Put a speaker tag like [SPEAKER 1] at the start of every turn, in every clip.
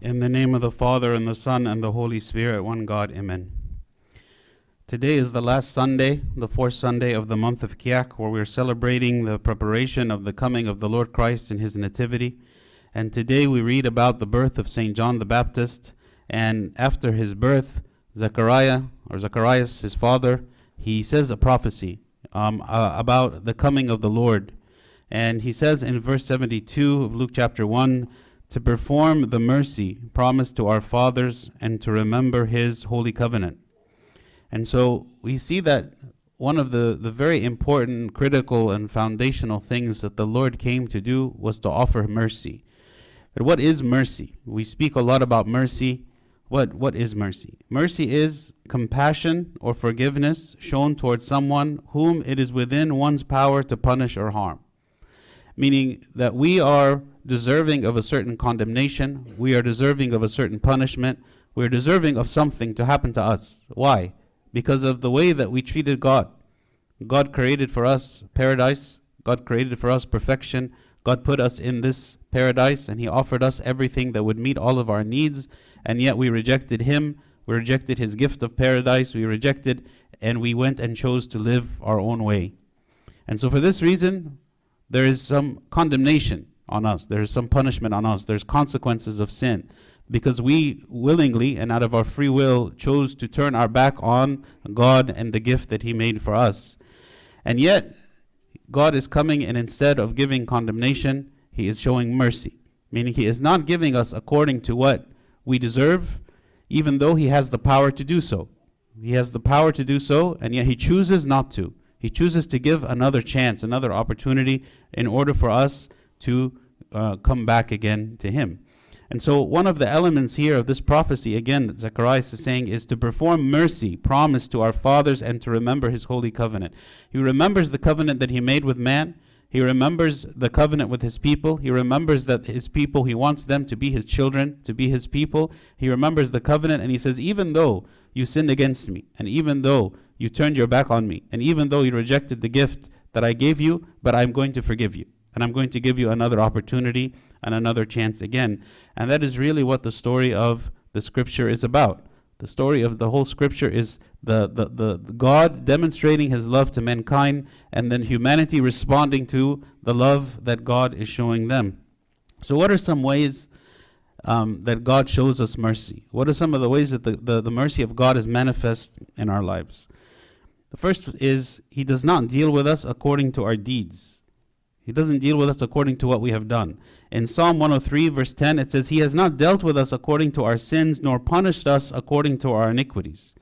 [SPEAKER 1] In the name of the Father, and the Son, and the Holy Spirit, one God, Amen. Today is the last Sunday, the fourth Sunday of the month of Kiak, where we're celebrating the preparation of the coming of the Lord Christ in his nativity. And today we read about the birth of St. John the Baptist. And after his birth, Zechariah, or Zacharias, his father, he says a prophecy um, uh, about the coming of the Lord. And he says in verse 72 of Luke chapter 1 to perform the mercy promised to our fathers and to remember his holy covenant. And so we see that one of the, the very important, critical, and foundational things that the Lord came to do was to offer mercy. But what is mercy? We speak a lot about mercy. What, what is mercy? Mercy is compassion or forgiveness shown towards someone whom it is within one's power to punish or harm. Meaning that we are deserving of a certain condemnation, we are deserving of a certain punishment, we are deserving of something to happen to us. Why? Because of the way that we treated God. God created for us paradise, God created for us perfection, God put us in this paradise, and He offered us everything that would meet all of our needs, and yet we rejected Him, we rejected His gift of paradise, we rejected, and we went and chose to live our own way. And so, for this reason, there is some condemnation on us. There's some punishment on us. There's consequences of sin because we willingly and out of our free will chose to turn our back on God and the gift that He made for us. And yet, God is coming, and instead of giving condemnation, He is showing mercy, meaning He is not giving us according to what we deserve, even though He has the power to do so. He has the power to do so, and yet He chooses not to. He chooses to give another chance, another opportunity, in order for us to uh, come back again to him. And so, one of the elements here of this prophecy, again, that Zacharias is saying, is to perform mercy promised to our fathers and to remember his holy covenant. He remembers the covenant that he made with man. He remembers the covenant with his people. He remembers that his people, he wants them to be his children, to be his people. He remembers the covenant, and he says, Even though you sinned against me, and even though you turned your back on me, and even though you rejected the gift that I gave you, but I'm going to forgive you and I'm going to give you another opportunity and another chance again. And that is really what the story of the scripture is about. The story of the whole scripture is the, the, the, God demonstrating his love to mankind and then humanity responding to the love that God is showing them. So, what are some ways um, that God shows us mercy? What are some of the ways that the, the, the mercy of God is manifest in our lives? The first is he does not deal with us according to our deeds. He doesn't deal with us according to what we have done. In Psalm 103, verse 10, it says, He has not dealt with us according to our sins, nor punished us according to our iniquities.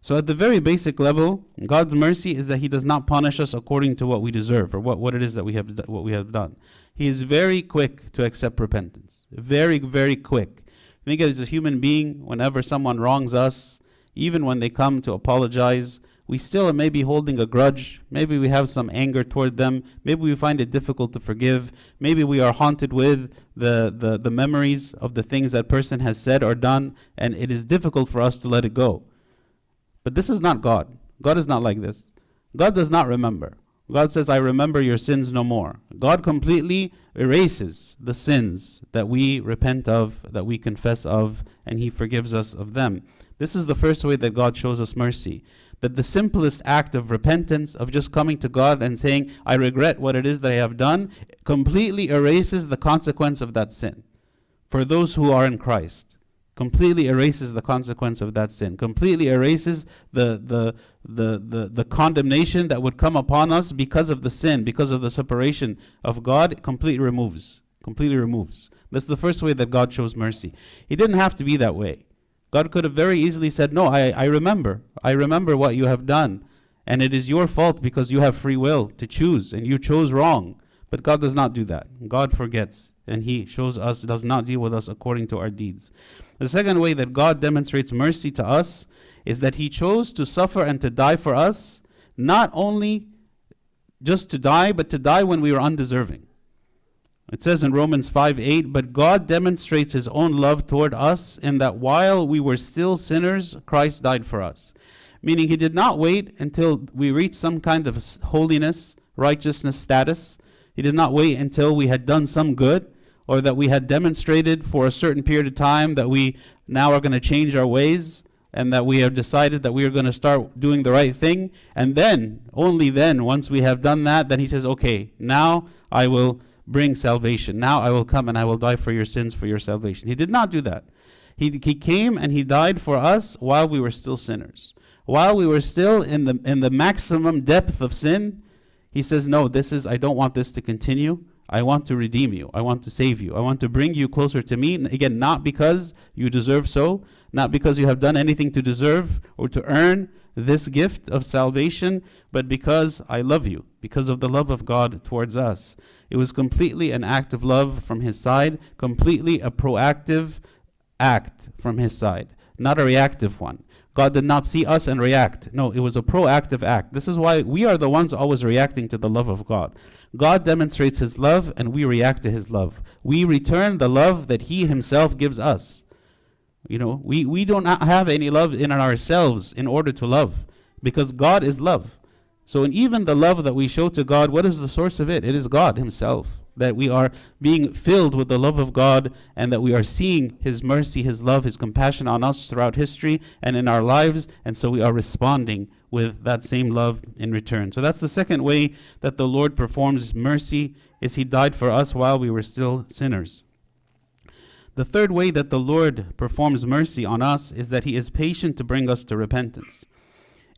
[SPEAKER 1] So, at the very basic level, God's mercy is that He does not punish us according to what we deserve or what, what it is that we have what we have done. He is very quick to accept repentance. Very, very quick. Think as a human being, whenever someone wrongs us, even when they come to apologize, we still are maybe holding a grudge. Maybe we have some anger toward them. Maybe we find it difficult to forgive. Maybe we are haunted with the, the, the memories of the things that person has said or done, and it is difficult for us to let it go. But this is not God. God is not like this. God does not remember. God says, I remember your sins no more. God completely erases the sins that we repent of, that we confess of, and He forgives us of them. This is the first way that God shows us mercy that the simplest act of repentance, of just coming to God and saying, I regret what it is that I have done, completely erases the consequence of that sin. For those who are in Christ, completely erases the consequence of that sin, completely erases the, the, the, the, the condemnation that would come upon us because of the sin, because of the separation of God, completely removes. Completely removes. That's the first way that God shows mercy. He didn't have to be that way. God could have very easily said, No, I, I remember. I remember what you have done. And it is your fault because you have free will to choose, and you chose wrong. But God does not do that. God forgets, and He shows us, does not deal with us according to our deeds. The second way that God demonstrates mercy to us is that He chose to suffer and to die for us, not only just to die, but to die when we were undeserving. It says in Romans 5 8, but God demonstrates his own love toward us in that while we were still sinners, Christ died for us. Meaning he did not wait until we reached some kind of holiness, righteousness status. He did not wait until we had done some good or that we had demonstrated for a certain period of time that we now are going to change our ways and that we have decided that we are going to start doing the right thing. And then, only then, once we have done that, then he says, okay, now I will bring salvation. Now I will come and I will die for your sins for your salvation. He did not do that. He, he came and he died for us while we were still sinners. While we were still in the, in the maximum depth of sin, he says, No, this is, I don't want this to continue. I want to redeem you. I want to save you. I want to bring you closer to me. And again, not because you deserve so, not because you have done anything to deserve or to earn this gift of salvation, but because I love you, because of the love of God towards us. It was completely an act of love from his side, completely a proactive act from his side, not a reactive one. God did not see us and react. No, it was a proactive act. This is why we are the ones always reacting to the love of God. God demonstrates his love and we react to his love. We return the love that he himself gives us. You know, we, we don't have any love in ourselves in order to love because God is love. So, in even the love that we show to God, what is the source of it? It is God Himself. That we are being filled with the love of God and that we are seeing His mercy, His love, His compassion on us throughout history and in our lives. And so we are responding with that same love in return. So that's the second way that the Lord performs mercy is He died for us while we were still sinners. The third way that the Lord performs mercy on us is that He is patient to bring us to repentance.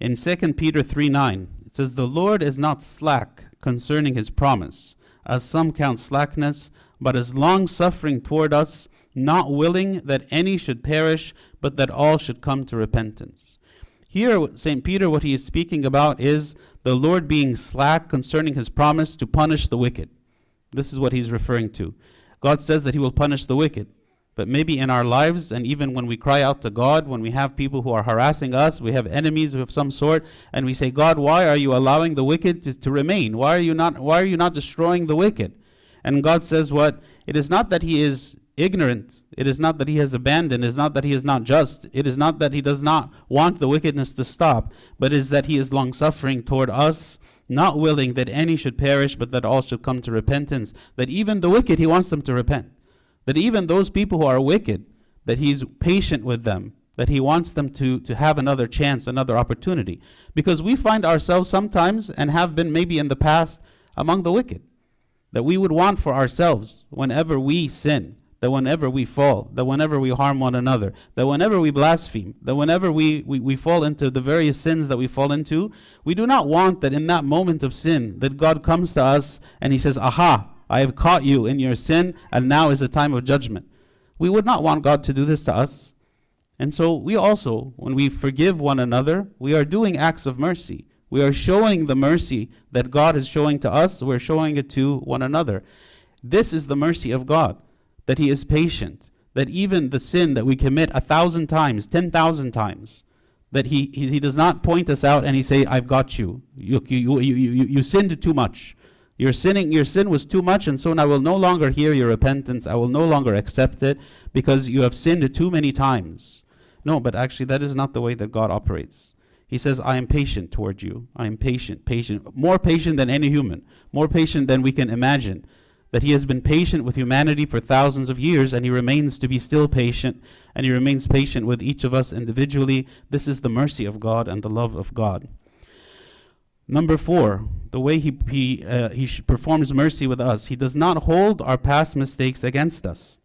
[SPEAKER 1] In 2 Peter 3 9, it says, The Lord is not slack concerning his promise, as some count slackness, but is long suffering toward us, not willing that any should perish, but that all should come to repentance. Here, St. Peter, what he is speaking about is the Lord being slack concerning his promise to punish the wicked. This is what he's referring to. God says that he will punish the wicked. But maybe in our lives, and even when we cry out to God, when we have people who are harassing us, we have enemies of some sort, and we say, God, why are you allowing the wicked to, to remain? Why are you not why are you not destroying the wicked? And God says what? It is not that he is ignorant. It is not that he has abandoned. It is not that he is not just. It is not that he does not want the wickedness to stop, but it is that he is long suffering toward us, not willing that any should perish, but that all should come to repentance. That even the wicked, he wants them to repent. That even those people who are wicked, that he's patient with them, that he wants them to, to have another chance, another opportunity. Because we find ourselves sometimes, and have been maybe in the past, among the wicked. That we would want for ourselves whenever we sin, that whenever we fall, that whenever we harm one another, that whenever we blaspheme, that whenever we, we, we fall into the various sins that we fall into, we do not want that in that moment of sin, that God comes to us and he says, Aha, I have caught you in your sin, and now is the time of judgment. We would not want God to do this to us. And so we also, when we forgive one another, we are doing acts of mercy. We are showing the mercy that God is showing to us, we're showing it to one another. This is the mercy of God, that He is patient, that even the sin that we commit a thousand times, ten thousand times, that he, he, he does not point us out and He say, I've got you. You, you, you, you, you sinned too much. Your sinning, your sin was too much, and so I will no longer hear your repentance. I will no longer accept it because you have sinned too many times. No, but actually, that is not the way that God operates. He says, I am patient toward you. I am patient, patient, more patient than any human, more patient than we can imagine. That he has been patient with humanity for thousands of years, and he remains to be still patient, and he remains patient with each of us individually. This is the mercy of God and the love of God. Number four, the way he, he, uh, he performs mercy with us, he does not hold our past mistakes against us.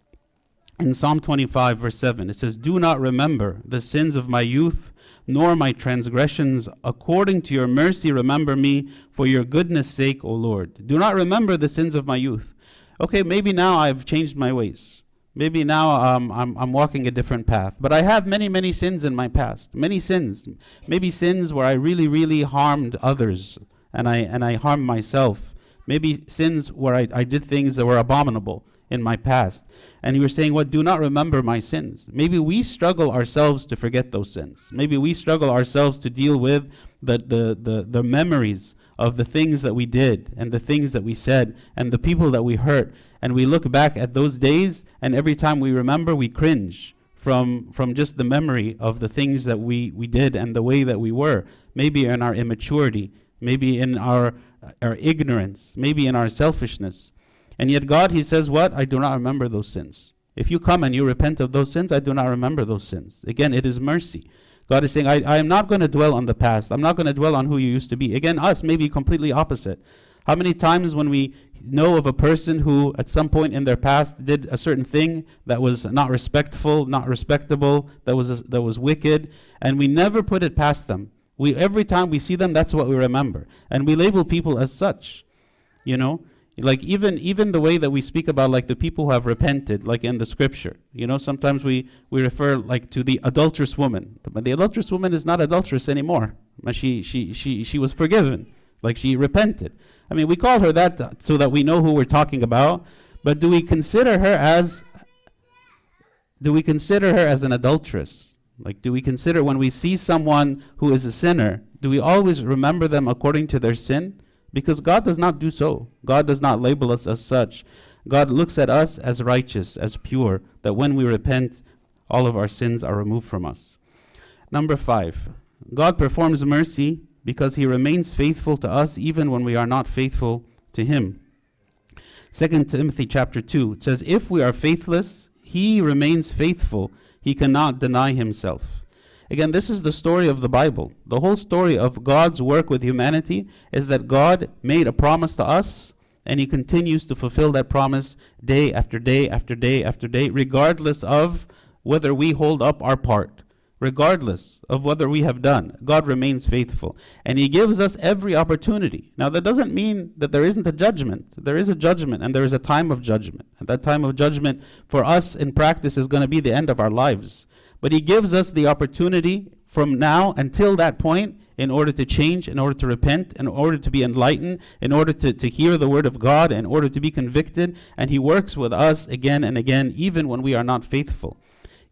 [SPEAKER 1] In Psalm 25, verse 7, it says, Do not remember the sins of my youth, nor my transgressions. According to your mercy, remember me for your goodness' sake, O Lord. Do not remember the sins of my youth. Okay, maybe now I've changed my ways. Maybe now um, I'm, I'm walking a different path. But I have many, many sins in my past. Many sins. Maybe sins where I really, really harmed others and I, and I harmed myself. Maybe sins where I, I did things that were abominable in my past. And you were saying, What? Do not remember my sins. Maybe we struggle ourselves to forget those sins. Maybe we struggle ourselves to deal with the, the, the, the memories of the things that we did and the things that we said and the people that we hurt and we look back at those days, and every time we remember, we cringe from, from just the memory of the things that we, we did and the way that we were. Maybe in our immaturity, maybe in our, our ignorance, maybe in our selfishness. And yet, God, He says, What? I do not remember those sins. If you come and you repent of those sins, I do not remember those sins. Again, it is mercy. God is saying, I, I am not going to dwell on the past. I'm not going to dwell on who you used to be. Again, us, maybe completely opposite. How many times when we know of a person who at some point in their past did a certain thing that was not respectful, not respectable, that was that was wicked, and we never put it past them. We every time we see them, that's what we remember, and we label people as such. You know, like even even the way that we speak about like the people who have repented like in the scripture you know? Sometimes we we refer like to the adulterous woman. But the adulterous woman is not adulterous anymore. She she she she was forgiven. Like she repented i mean we call her that so that we know who we're talking about but do we consider her as do we consider her as an adulteress like do we consider when we see someone who is a sinner do we always remember them according to their sin because God does not do so. God does not label us as such. God looks at us as righteous, as pure, that when we repent, all of our sins are removed from us. Number five, God performs mercy because he remains faithful to us even when we are not faithful to him. 2 Timothy chapter 2 it says, If we are faithless, he remains faithful. He cannot deny himself. Again, this is the story of the Bible. The whole story of God's work with humanity is that God made a promise to us and he continues to fulfill that promise day after day after day after day, regardless of whether we hold up our part, regardless of whether we have done. God remains faithful. And he gives us every opportunity. Now, that doesn't mean that there isn't a judgment. There is a judgment, and there is a time of judgment. And that time of judgment for us in practice is going to be the end of our lives. But He gives us the opportunity from now until that point in order to change, in order to repent, in order to be enlightened, in order to, to hear the word of God, in order to be convicted. And He works with us again and again, even when we are not faithful.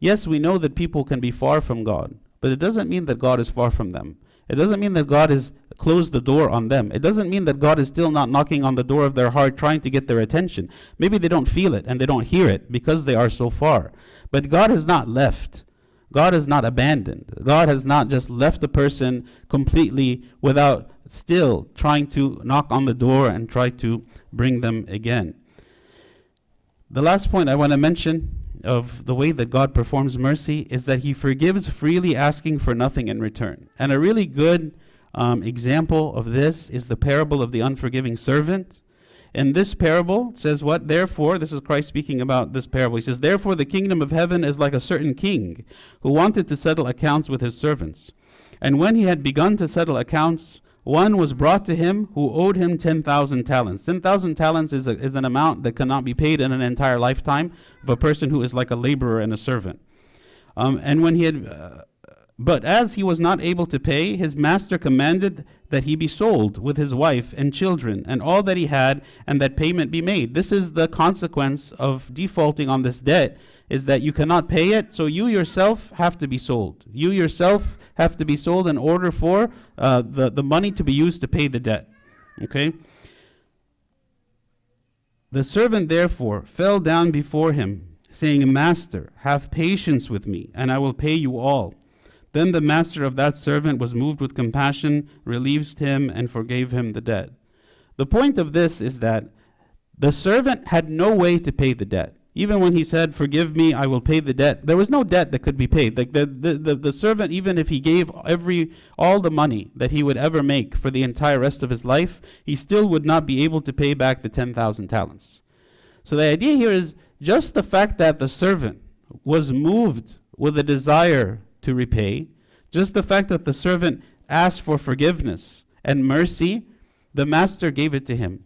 [SPEAKER 1] Yes, we know that people can be far from God, but it doesn't mean that God is far from them. It doesn't mean that God has closed the door on them. It doesn't mean that God is still not knocking on the door of their heart trying to get their attention. Maybe they don't feel it and they don't hear it because they are so far. But God has not left. God has not abandoned. God has not just left the person completely without still trying to knock on the door and try to bring them again. The last point I want to mention of the way that God performs mercy is that He forgives freely, asking for nothing in return. And a really good um, example of this is the parable of the unforgiving servant. In this parable, says what? Therefore, this is Christ speaking about this parable. He says, Therefore, the kingdom of heaven is like a certain king who wanted to settle accounts with his servants. And when he had begun to settle accounts, one was brought to him who owed him 10,000 talents. 10,000 talents is, a, is an amount that cannot be paid in an entire lifetime of a person who is like a laborer and a servant. Um, and when he had. Uh, but as he was not able to pay, his master commanded that he be sold with his wife and children and all that he had, and that payment be made. This is the consequence of defaulting on this debt, is that you cannot pay it, so you yourself have to be sold. You yourself have to be sold in order for uh, the, the money to be used to pay the debt. Okay? The servant therefore fell down before him, saying, Master, have patience with me, and I will pay you all. Then the master of that servant was moved with compassion, relieved him, and forgave him the debt. The point of this is that the servant had no way to pay the debt. Even when he said, Forgive me, I will pay the debt, there was no debt that could be paid. Like the, the, the, the servant, even if he gave every all the money that he would ever make for the entire rest of his life, he still would not be able to pay back the 10,000 talents. So the idea here is just the fact that the servant was moved with a desire to repay. Just the fact that the servant asked for forgiveness and mercy, the master gave it to him.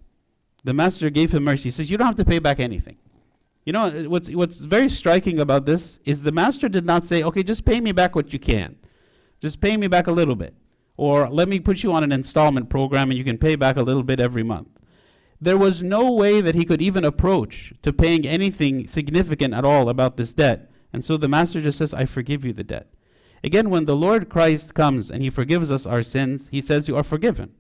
[SPEAKER 1] The master gave him mercy. He says, You don't have to pay back anything. You know, uh, what's, what's very striking about this is the master did not say, Okay, just pay me back what you can. Just pay me back a little bit. Or let me put you on an installment program and you can pay back a little bit every month. There was no way that he could even approach to paying anything significant at all about this debt. And so the master just says, I forgive you the debt. Again, when the Lord Christ comes and he forgives us our sins, he says, You are forgiven.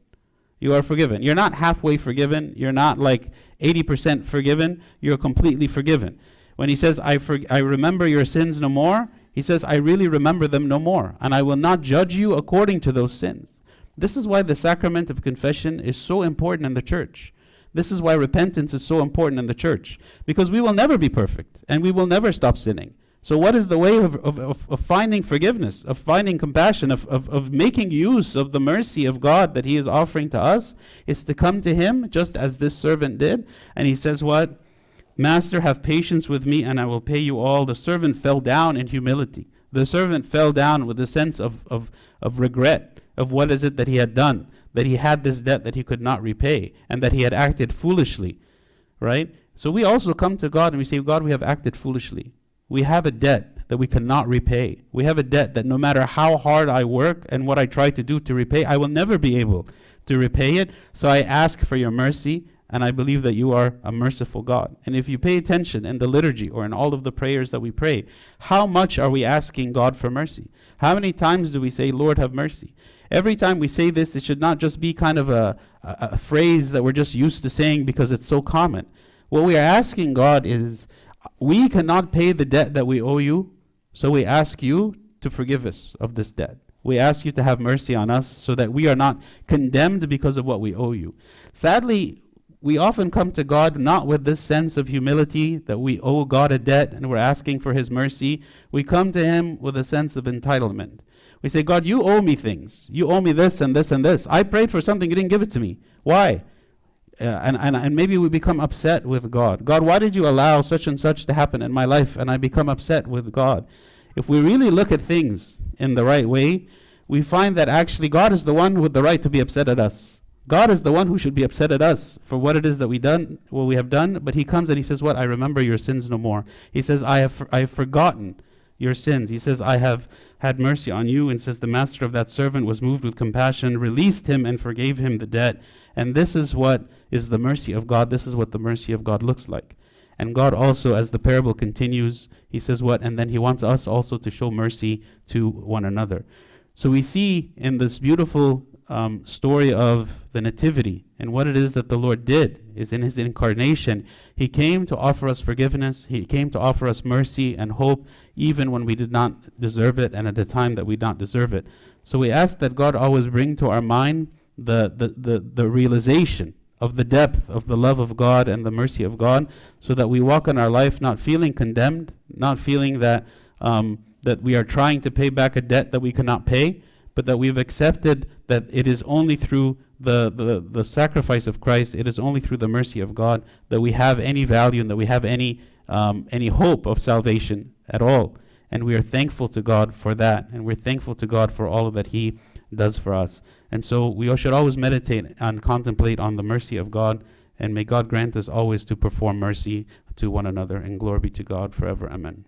[SPEAKER 1] You are forgiven. You're not halfway forgiven. You're not like 80% forgiven. You're completely forgiven. When he says, I, for- I remember your sins no more, he says, I really remember them no more, and I will not judge you according to those sins. This is why the sacrament of confession is so important in the church. This is why repentance is so important in the church, because we will never be perfect and we will never stop sinning. So, what is the way of, of, of, of finding forgiveness, of finding compassion, of, of, of making use of the mercy of God that He is offering to us? Is to come to Him just as this servant did. And He says, What? Master, have patience with me, and I will pay you all. The servant fell down in humility. The servant fell down with a sense of, of, of regret of what is it that he had done, that he had this debt that he could not repay, and that he had acted foolishly. Right? So we also come to God and we say, God, we have acted foolishly. We have a debt that we cannot repay. We have a debt that no matter how hard I work and what I try to do to repay, I will never be able to repay it. So I ask for your mercy, and I believe that you are a merciful God. And if you pay attention in the liturgy or in all of the prayers that we pray, how much are we asking God for mercy? How many times do we say, Lord, have mercy? Every time we say this, it should not just be kind of a, a, a phrase that we're just used to saying because it's so common. What we are asking God is, we cannot pay the debt that we owe you, so we ask you to forgive us of this debt. We ask you to have mercy on us so that we are not condemned because of what we owe you. Sadly, we often come to God not with this sense of humility that we owe God a debt and we're asking for His mercy. We come to Him with a sense of entitlement. We say, God, you owe me things. You owe me this and this and this. I prayed for something, you didn't give it to me. Why? Uh, and, and, and maybe we become upset with God. God, why did you allow such and such to happen in my life? And I become upset with God. If we really look at things in the right way, we find that actually God is the one with the right to be upset at us. God is the one who should be upset at us for what it is that we done, what we have done. But He comes and He says, "What? I remember your sins no more." He says, "I have, I have forgotten your sins." He says, "I have had mercy on you." And says, "The master of that servant was moved with compassion, released him, and forgave him the debt." And this is what is the mercy of God. This is what the mercy of God looks like. And God also, as the parable continues, He says what? And then He wants us also to show mercy to one another. So we see in this beautiful um, story of the Nativity and what it is that the Lord did is in His incarnation, He came to offer us forgiveness. He came to offer us mercy and hope, even when we did not deserve it and at a time that we did not deserve it. So we ask that God always bring to our mind the, the, the, the realization of the depth of the love of God and the mercy of God, so that we walk in our life not feeling condemned, not feeling that, um, that we are trying to pay back a debt that we cannot pay, but that we've accepted that it is only through the, the, the sacrifice of Christ, it is only through the mercy of God that we have any value and that we have any, um, any hope of salvation at all. And we are thankful to God for that, and we're thankful to God for all that He does for us. And so we should always meditate and contemplate on the mercy of God. And may God grant us always to perform mercy to one another. And glory be to God forever. Amen.